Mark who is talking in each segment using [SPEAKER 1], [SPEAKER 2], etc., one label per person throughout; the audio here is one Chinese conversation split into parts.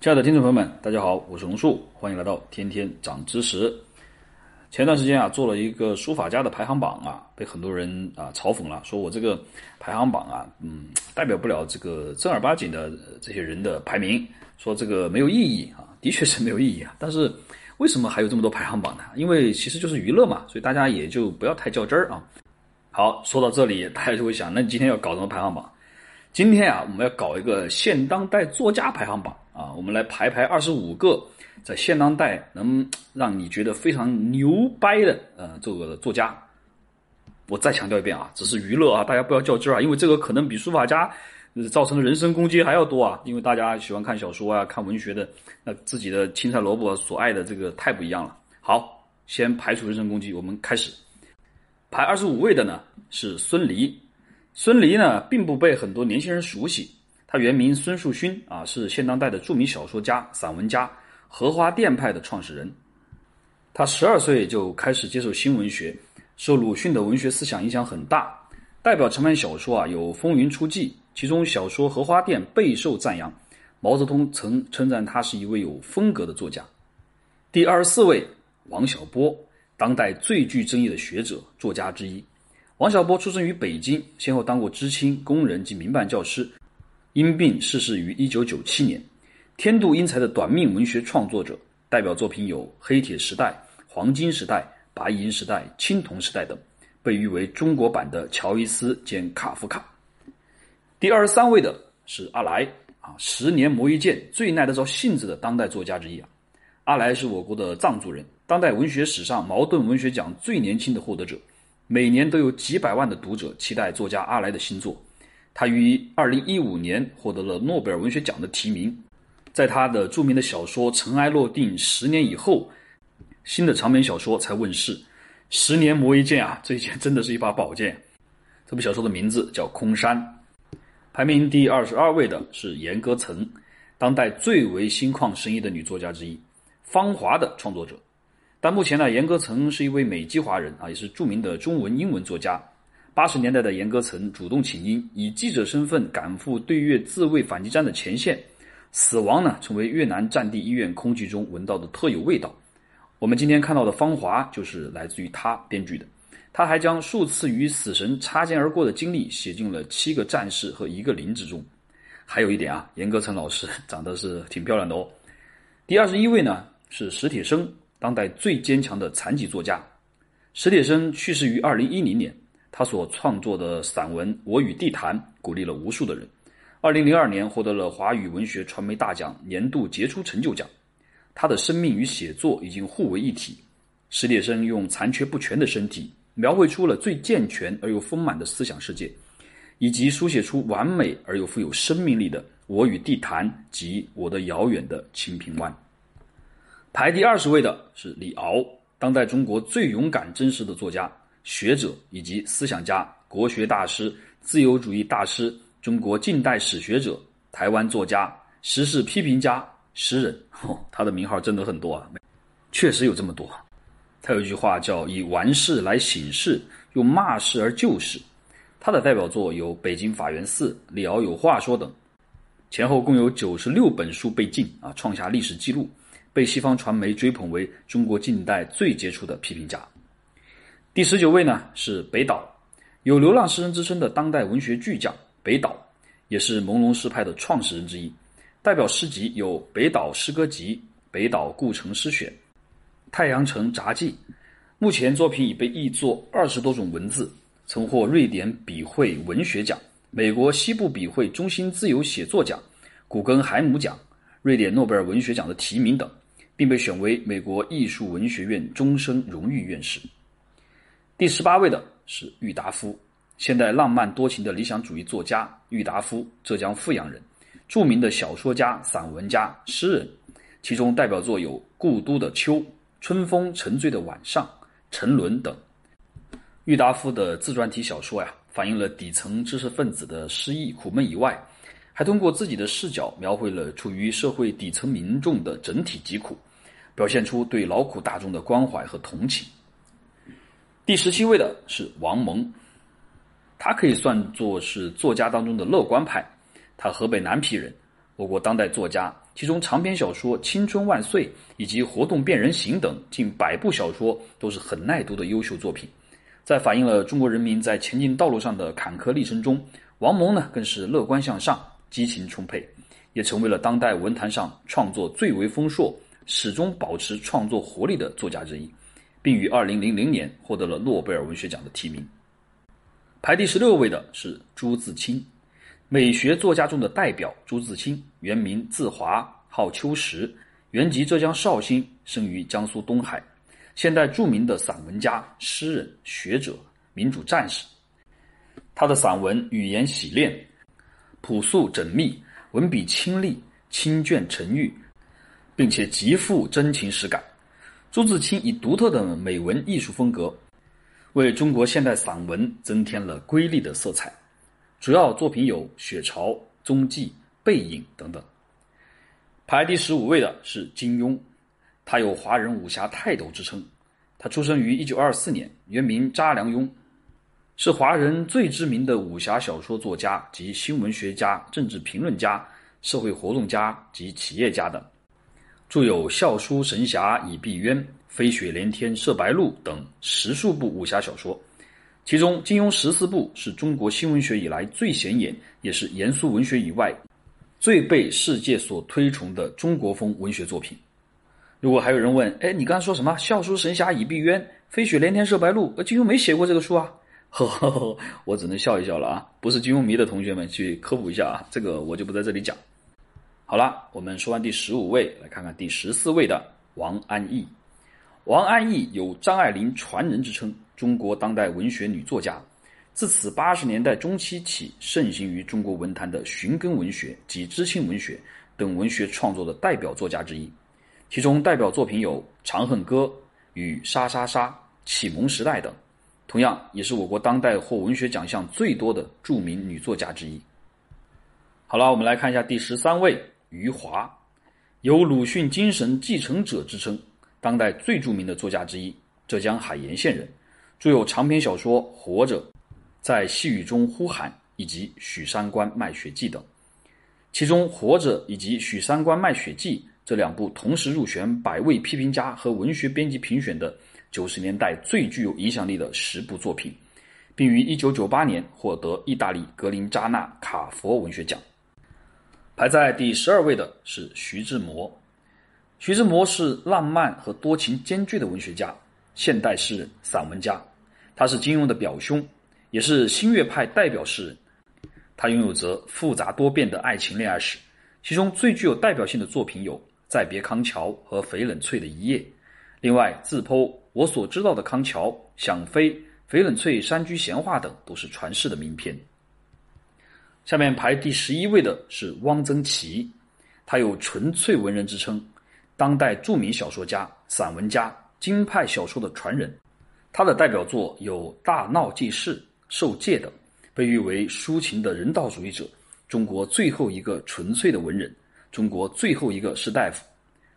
[SPEAKER 1] 亲爱的听众朋友们，大家好，我是龙树，欢迎来到天天长知识。前段时间啊，做了一个书法家的排行榜啊，被很多人啊嘲讽了，说我这个排行榜啊，嗯，代表不了这个正儿八经的这些人的排名，说这个没有意义啊，的确是没有意义啊。但是为什么还有这么多排行榜呢？因为其实就是娱乐嘛，所以大家也就不要太较真儿啊。好，说到这里，大家就会想，那你今天要搞什么排行榜？今天啊，我们要搞一个现当代作家排行榜啊，我们来排排二十五个在现当代能让你觉得非常牛掰的呃这个作家。我再强调一遍啊，只是娱乐啊，大家不要较真儿啊，因为这个可能比书法家造成的人身攻击还要多啊，因为大家喜欢看小说啊、看文学的，那自己的青菜萝卜所爱的这个太不一样了。好，先排除人身攻击，我们开始。排二十五位的呢是孙犁。孙犁呢，并不被很多年轻人熟悉。他原名孙树勋啊，是现当代的著名小说家、散文家，荷花淀派的创始人。他十二岁就开始接受新文学，受鲁迅的文学思想影响很大。代表长篇小说啊有《风云初霁》，其中小说《荷花淀》备受赞扬。毛泽东曾称赞他是一位有风格的作家。第二十四位，王小波，当代最具争议的学者、作家之一。王小波出生于北京，先后当过知青、工人及民办教师，因病逝世于一九九七年。天妒英才的短命文学创作者，代表作品有《黑铁时代》《黄金时代》《白银时代》《青铜时代》等，被誉为中国版的乔伊斯兼卡夫卡。第二十三位的是阿来啊，十年磨一剑，最耐得着性子的当代作家之一啊。阿来是我国的藏族人，当代文学史上茅盾文学奖最年轻的获得者。每年都有几百万的读者期待作家阿来的新作。他于二零一五年获得了诺贝尔文学奖的提名。在他的著名的小说《尘埃落定》十年以后，新的长篇小说才问世。十年磨一剑啊，这一剑真的是一把宝剑。这部小说的名字叫《空山》。排名第二十二位的是严歌岑，当代最为心旷神怡的女作家之一，《芳华》的创作者。但目前呢，严歌岑是一位美籍华人啊，也是著名的中文英文作家。八十年代的严歌岑主动请缨，以记者身份赶赴对越自卫反击战的前线，死亡呢成为越南战地医院空气中闻到的特有味道。我们今天看到的《芳华》就是来自于他编剧的。他还将数次与死神擦肩而过的经历写进了《七个战士和一个零》之中。还有一点啊，严歌岑老师 长得是挺漂亮的哦。第二十一位呢是史铁生。当代最坚强的残疾作家，史铁生去世于二零一零年。他所创作的散文《我与地坛》鼓励了无数的人。二零零二年获得了华语文学传媒大奖年度杰出成就奖。他的生命与写作已经互为一体。史铁生用残缺不全的身体，描绘出了最健全而又丰满的思想世界，以及书写出完美而又富有生命力的《我与地坛》及《我的遥远的清平湾》。排第二十位的是李敖，当代中国最勇敢、真实的作家、学者以及思想家、国学大师、自由主义大师、中国近代史学者、台湾作家、时事批评家、诗人。哦，他的名号真的很多啊，确实有这么多。他有一句话叫“以玩世来醒世，用骂世而救世”。他的代表作有《北京法源寺》《李敖有话说》等，前后共有九十六本书被禁啊，创下历史记录。被西方传媒追捧为中国近代最杰出的批评家。第十九位呢是北岛，有“流浪诗人”之称的当代文学巨匠北岛，也是朦胧诗派的创始人之一。代表诗集有《北岛诗歌集》《北岛故城诗选》《太阳城札记》。目前作品已被译作二十多种文字，曾获瑞典笔会文学奖、美国西部笔会中心自由写作奖、古根海姆奖、瑞典诺贝尔文学奖的提名等。并被选为美国艺术文学院终身荣誉院士。第十八位的是郁达夫，现代浪漫多情的理想主义作家郁达夫，浙江富阳人，著名的小说家、散文家、诗人，其中代表作有《故都的秋》《春风沉醉的晚上》《沉沦》等。郁达夫的自传体小说呀，反映了底层知识分子的失意苦闷以外，还通过自己的视角描绘了处于社会底层民众的整体疾苦。表现出对劳苦大众的关怀和同情。第十七位的是王蒙，他可以算作是作家当中的乐观派。他河北南皮人，我国当代作家，其中长篇小说《青春万岁》以及《活动变人形》等近百部小说都是很耐读的优秀作品。在反映了中国人民在前进道路上的坎坷历程中，王蒙呢更是乐观向上、激情充沛，也成为了当代文坛上创作最为丰硕、始终保持创作活力的作家之一，并于二零零零年获得了诺贝尔文学奖的提名。排第十六位的是朱自清。美学作家中的代表朱自清，原名自华，号秋实，原籍浙江绍兴，生于江苏东海，现代著名的散文家、诗人、学者、民主战士。他的散文语言洗练，朴素缜密，文笔清丽，清隽沉郁，并且极富真情实感。朱自清以独特的美文艺术风格，为中国现代散文增添了瑰丽的色彩。主要作品有《雪潮》《踪迹》《背影》等等。排第十五位的是金庸，他有“华人武侠泰斗”之称。他出生于一九二四年，原名查良镛，是华人最知名的武侠小说作家及新闻学家、政治评论家、社会活动家及企业家等，著有《笑书神侠倚碧鸳》《飞雪连天射白鹿》等十数部武侠小说。其中，金庸十四部是中国新文学以来最显眼，也是严肃文学以外最被世界所推崇的中国风文学作品。如果还有人问，哎，你刚才说什么？笑书神侠倚碧鸳，飞雪连天射白鹿，呃，金庸没写过这个书啊？呵呵呵，我只能笑一笑了啊！不是金庸迷的同学们去科普一下啊，这个我就不在这里讲。好了，我们说完第十五位，来看看第十四位的王安忆。王安忆有张爱玲传人之称。中国当代文学女作家，自此八十年代中期起盛行于中国文坛的寻根文学及知青文学等文学创作的代表作家之一。其中代表作品有《长恨歌》与《沙沙沙》《启蒙时代》等，同样也是我国当代获文学奖项最多的著名女作家之一。好了，我们来看一下第十三位余华，有鲁迅精神继承者之称，当代最著名的作家之一，浙江海盐县人。著有长篇小说《活着》，在细雨中呼喊以及《许三观卖血记》等，其中《活着》以及《许三观卖血记》这两部同时入选百位批评家和文学编辑评选的九十年代最具有影响力的十部作品，并于一九九八年获得意大利格林扎纳卡佛文学奖。排在第十二位的是徐志摩，徐志摩是浪漫和多情兼具的文学家、现代诗人、散文家。他是金庸的表兄，也是新月派代表诗人。他拥有着复杂多变的爱情恋爱史，其中最具有代表性的作品有《再别康桥》和翡冷翠的一夜。另外，自剖我所知道的康桥、想飞、翡冷翠山居闲话等都是传世的名篇。下面排第十一位的是汪曾祺，他有纯粹文人之称，当代著名小说家、散文家，京派小说的传人。他的代表作有《大闹记事》《受戒》等，被誉为抒情的人道主义者，中国最后一个纯粹的文人，中国最后一个士大夫。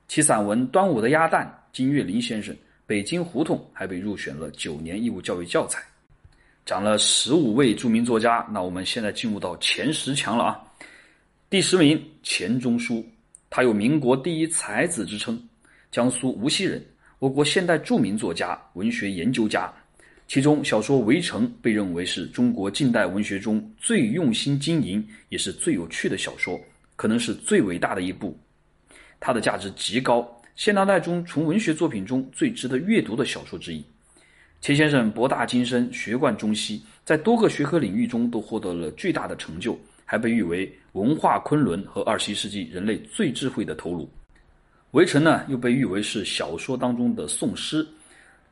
[SPEAKER 1] 其散文《端午的鸭蛋》《金岳霖先生》《北京胡同》还被入选了九年义务教育教材。讲了十五位著名作家，那我们现在进入到前十强了啊！第十名钱钟书，他有民国第一才子之称，江苏无锡人。我国现代著名作家、文学研究家，其中小说《围城》被认为是中国近代文学中最用心经营，也是最有趣的小说，可能是最伟大的一部。它的价值极高，现当代中从文学作品中最值得阅读的小说之一。钱先生博大精深，学贯中西，在多个学科领域中都获得了巨大的成就，还被誉为文化昆仑和二十一世纪人类最智慧的头颅。围城呢，又被誉为是小说当中的宋诗。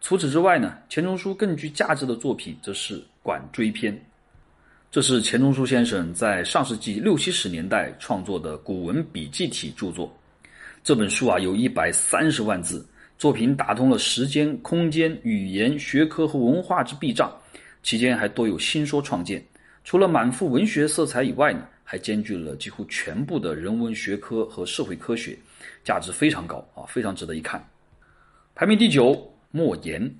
[SPEAKER 1] 除此之外呢，钱钟书更具价值的作品则是《管锥篇》，这是钱钟书先生在上世纪六七十年代创作的古文笔记体著作。这本书啊，有一百三十万字，作品打通了时间、空间、语言、学科和文化之壁障，期间还多有新说创建。除了满腹文学色彩以外呢，还兼具了几乎全部的人文学科和社会科学。价值非常高啊，非常值得一看。排名第九，莫言，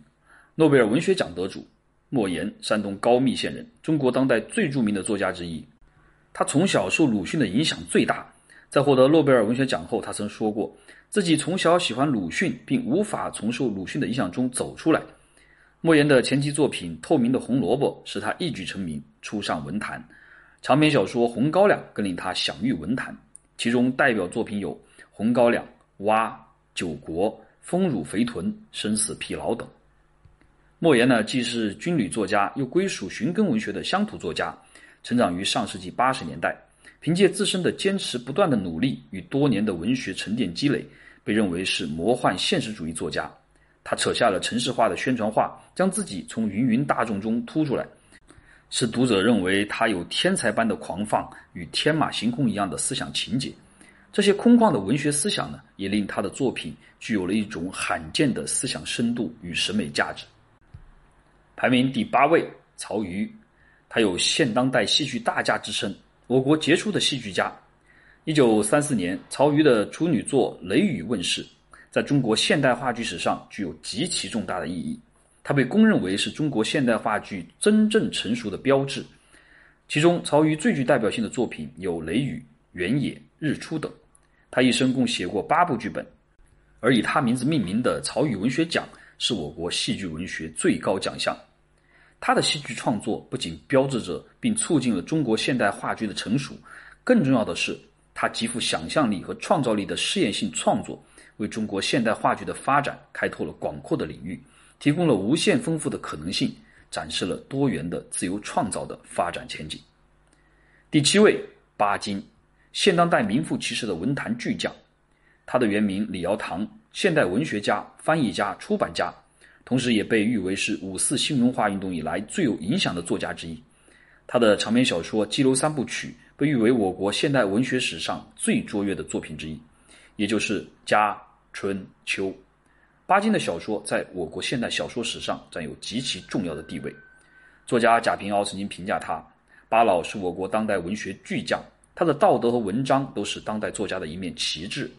[SPEAKER 1] 诺贝尔文学奖得主。莫言，山东高密县人，中国当代最著名的作家之一。他从小受鲁迅的影响最大，在获得诺贝尔文学奖后，他曾说过自己从小喜欢鲁迅，并无法从受鲁迅的影响中走出来。莫言的前期作品《透明的红萝卜》使他一举成名，初上文坛；长篇小说《红高粱》更令他享誉文坛。其中代表作品有《红高粱》《蛙》《九国》《丰乳肥臀》《生死疲劳》等。莫言呢，既是军旅作家，又归属寻根文学的乡土作家，成长于上世纪八十年代，凭借自身的坚持不断的努力与多年的文学沉淀积累，被认为是魔幻现实主义作家。他扯下了城市化的宣传画，将自己从芸芸大众中突出来，使读者认为他有天才般的狂放与天马行空一样的思想情节。这些空旷的文学思想呢，也令他的作品具有了一种罕见的思想深度与审美价值。排名第八位，曹禺，他有现当代戏剧大家之称，我国杰出的戏剧家。一九三四年，曹禺的处女作《雷雨》问世。在中国现代话剧史上具有极其重大的意义，他被公认为是中国现代话剧真正成熟的标志。其中，曹禺最具代表性的作品有《雷雨》《原野》《日出》等。他一生共写过八部剧本，而以他名字命名的曹禺文学奖是我国戏剧文学最高奖项。他的戏剧创作不仅标志着并促进了中国现代话剧的成熟，更重要的是，他极富想象力和创造力的试验性创作。为中国现代话剧的发展开拓了广阔的领域，提供了无限丰富的可能性，展示了多元的自由创造的发展前景。第七位，巴金，现当代名副其实的文坛巨匠。他的原名李尧棠，现代文学家、翻译家、出版家，同时也被誉为是五四新文化运动以来最有影响的作家之一。他的长篇小说《激流三部曲》被誉为我国现代文学史上最卓越的作品之一，也就是家。春秋，巴金的小说在我国现代小说史上占有极其重要的地位。作家贾平凹曾经评价他：“巴老是我国当代文学巨匠，他的道德和文章都是当代作家的一面旗帜。”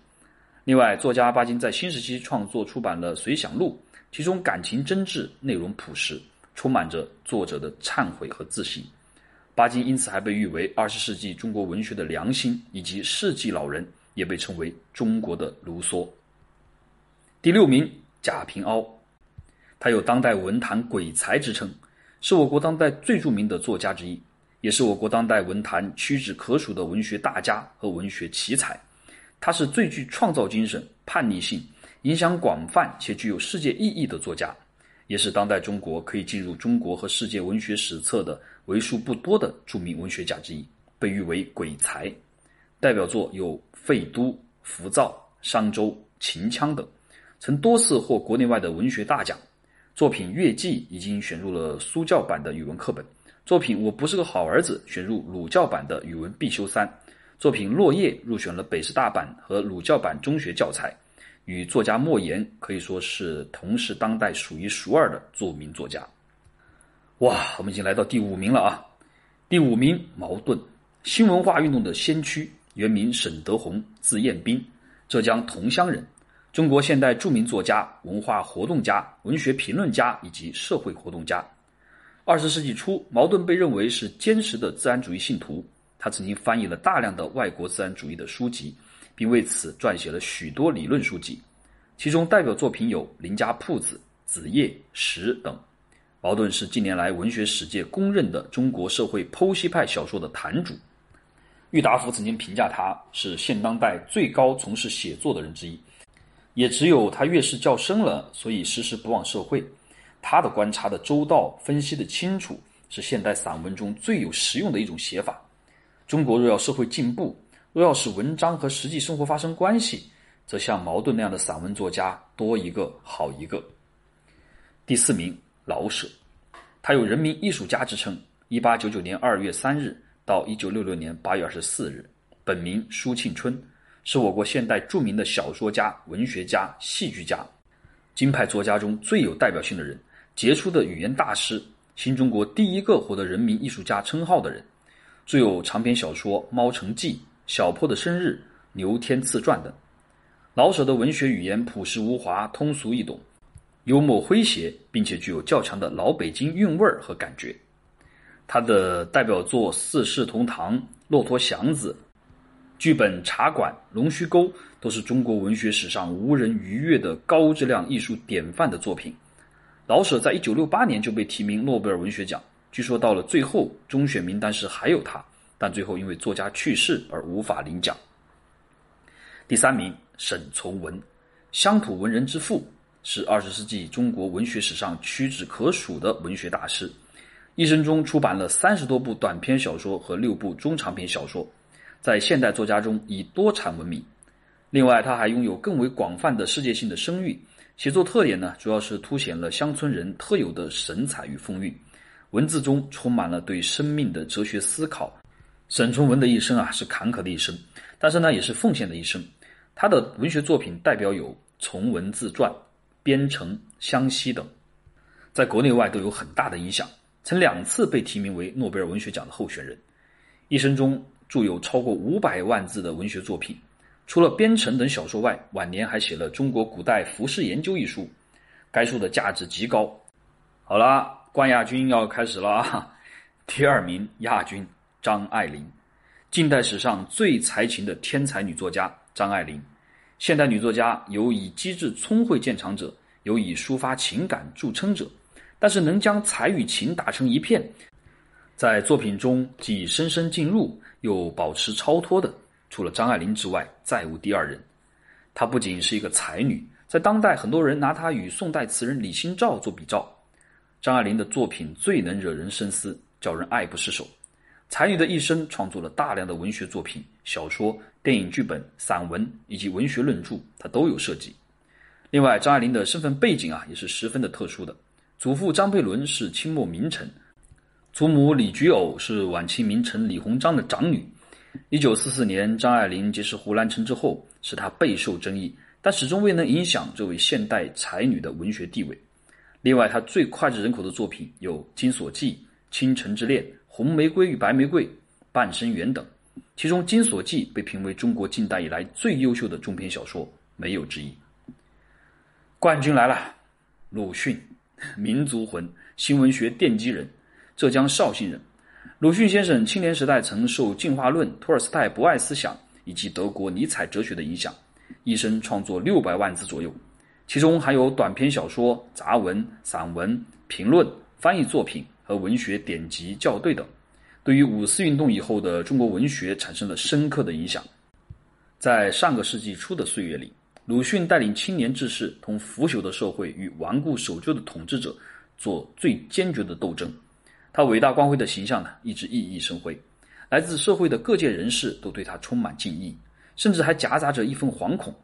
[SPEAKER 1] 另外，作家巴金在新时期创作出版了《随想录》，其中感情真挚，内容朴实，充满着作者的忏悔和自省。巴金因此还被誉为二十世纪中国文学的良心，以及世纪老人，也被称为中国的卢梭。第六名，贾平凹，他有当代文坛鬼才之称，是我国当代最著名的作家之一，也是我国当代文坛屈指可数的文学大家和文学奇才。他是最具创造精神、叛逆性、影响广泛且具有世界意义的作家，也是当代中国可以进入中国和世界文学史册的为数不多的著名文学家之一，被誉为鬼才。代表作有《废都》《浮躁》《商周》《秦腔》等。曾多次获国内外的文学大奖，作品《月季》已经选入了苏教版的语文课本，作品《我不是个好儿子》选入鲁教版的语文必修三，作品《落叶》入选了北师大版和鲁教版中学教材，与作家莫言可以说是同是当代数一数二的著名作家。哇，我们已经来到第五名了啊！第五名，茅盾，新文化运动的先驱，原名沈德宏，字彦斌，浙江桐乡人。中国现代著名作家、文化活动家、文学评论家以及社会活动家。二十世纪初，茅盾被认为是坚实的自然主义信徒。他曾经翻译了大量的外国自然主义的书籍，并为此撰写了许多理论书籍。其中代表作品有《林家铺子》《子夜》《石》等。茅盾是近年来文学史界公认的中国社会剖析派小说的坛主。郁达夫曾经评价他是现当代最高从事写作的人之一。也只有他越是较深了，所以时时不忘社会。他的观察的周到，分析的清楚，是现代散文中最有实用的一种写法。中国若要社会进步，若要使文章和实际生活发生关系，则像茅盾那样的散文作家多一个好一个。第四名，老舍，他有人民艺术家之称。一八九九年二月三日到一九六六年八月二十四日，本名舒庆春。是我国现代著名的小说家、文学家、戏剧家，京派作家中最有代表性的人，杰出的语言大师，新中国第一个获得人民艺术家称号的人，著有长篇小说《猫城记》《小坡的生日》《牛天赐传》等。老舍的文学语言朴实无华、通俗易懂，幽默诙谐，并且具有较强的老北京韵味儿和感觉。他的代表作《四世同堂》《骆驼祥子》。剧本《茶馆》《龙须沟》都是中国文学史上无人逾越的高质量艺术典范的作品。老舍在一九六八年就被提名诺贝尔文学奖，据说到了最后中选名单时还有他，但最后因为作家去世而无法领奖。第三名，沈从文，乡土文人之父，是二十世纪中国文学史上屈指可数的文学大师，一生中出版了三十多部短篇小说和六部中长篇小说。在现代作家中以多产闻名，另外他还拥有更为广泛的世界性的声誉。写作特点呢，主要是凸显了乡村人特有的神采与风韵，文字中充满了对生命的哲学思考。沈从文的一生啊，是坎坷的一生，但是呢，也是奉献的一生。他的文学作品代表有《从文自传》《边城》《湘西》等，在国内外都有很大的影响，曾两次被提名为诺贝尔文学奖的候选人。一生中。著有超过五百万字的文学作品，除了《编程》等小说外，晚年还写了《中国古代服饰研究》一书，该书的价值极高。好了，冠亚军要开始了啊！第二名亚军张爱玲，近代史上最才情的天才女作家张爱玲。现代女作家有以机智聪慧见长者，有以抒发情感著称者，但是能将才与情打成一片，在作品中既深深进入。又保持超脱的，除了张爱玲之外，再无第二人。她不仅是一个才女，在当代很多人拿她与宋代词人李清照做比照。张爱玲的作品最能惹人深思，叫人爱不释手。才女的一生创作了大量的文学作品、小说、电影剧本、散文以及文学论著，她都有涉及。另外，张爱玲的身份背景啊，也是十分的特殊的。祖父张佩纶是清末名臣。祖母李菊藕是晚清名臣李鸿章的长女。一九四四年，张爱玲结识胡兰成之后，使她备受争议，但始终未能影响这位现代才女的文学地位。另外，她最脍炙人口的作品有《金锁记》《倾城之恋》《红玫瑰与白玫瑰》《半生缘》等，其中《金锁记》被评为中国近代以来最优秀的中篇小说，没有之一。冠军来了，鲁迅，民族魂，新文学奠基人。浙江绍兴人，鲁迅先生青年时代曾受进化论、托尔斯泰博爱思想以及德国尼采哲学的影响，一生创作六百万字左右，其中还有短篇小说、杂文、散文、评论、翻译作品和文学典籍校对等，对于五四运动以后的中国文学产生了深刻的影响。在上个世纪初的岁月里，鲁迅带领青年志士同腐朽的社会与顽固守旧的统治者做最坚决的斗争。他伟大光辉的形象呢，一直熠熠生辉，来自社会的各界人士都对他充满敬意，甚至还夹杂着一份惶恐。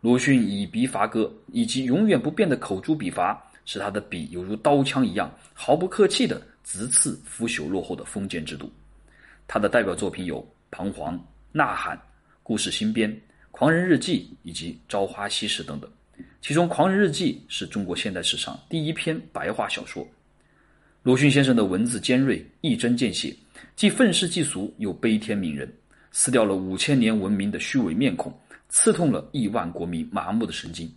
[SPEAKER 1] 鲁迅以笔伐歌，以及永远不变的口诛笔伐，使他的笔犹如刀枪一样，毫不客气地直刺腐朽落后的封建制度。他的代表作品有《彷徨》《呐喊》《故事新编》《狂人日记》以及《朝花夕拾》等等，其中《狂人日记》是中国现代史上第一篇白话小说。鲁迅先生的文字尖锐，一针见血，既愤世嫉俗，又悲天悯人，撕掉了五千年文明的虚伪面孔，刺痛了亿万国民麻木的神经，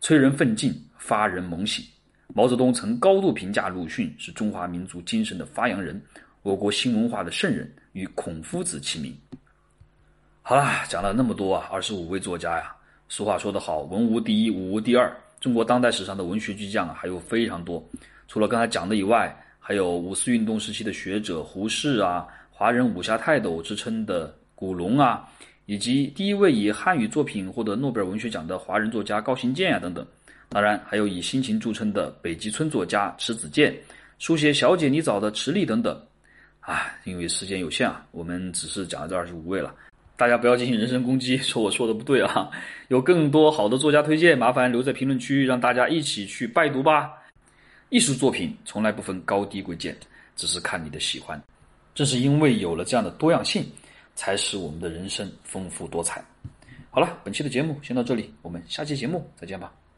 [SPEAKER 1] 催人奋进，发人猛醒。毛泽东曾高度评价鲁迅是中华民族精神的发扬人，我国新文化的圣人，与孔夫子齐名。好了，讲了那么多啊，二十五位作家呀。俗话说得好，文无第一，武无第二。中国当代史上的文学巨匠啊，还有非常多。除了刚才讲的以外，还有五四运动时期的学者胡适啊，华人武侠泰斗之称的古龙啊，以及第一位以汉语作品获得诺贝尔文学奖的华人作家高行健啊等等。当然，还有以心情著称的北极村作家迟子建，书写《小姐你早》的迟立等等。啊，因为时间有限啊，我们只是讲了这二十五位了，大家不要进行人身攻击，说我说的不对啊。有更多好的作家推荐，麻烦留在评论区，让大家一起去拜读吧。艺术作品从来不分高低贵贱，只是看你的喜欢。正是因为有了这样的多样性，才使我们的人生丰富多彩。好了，本期的节目先到这里，我们下期节目再见吧。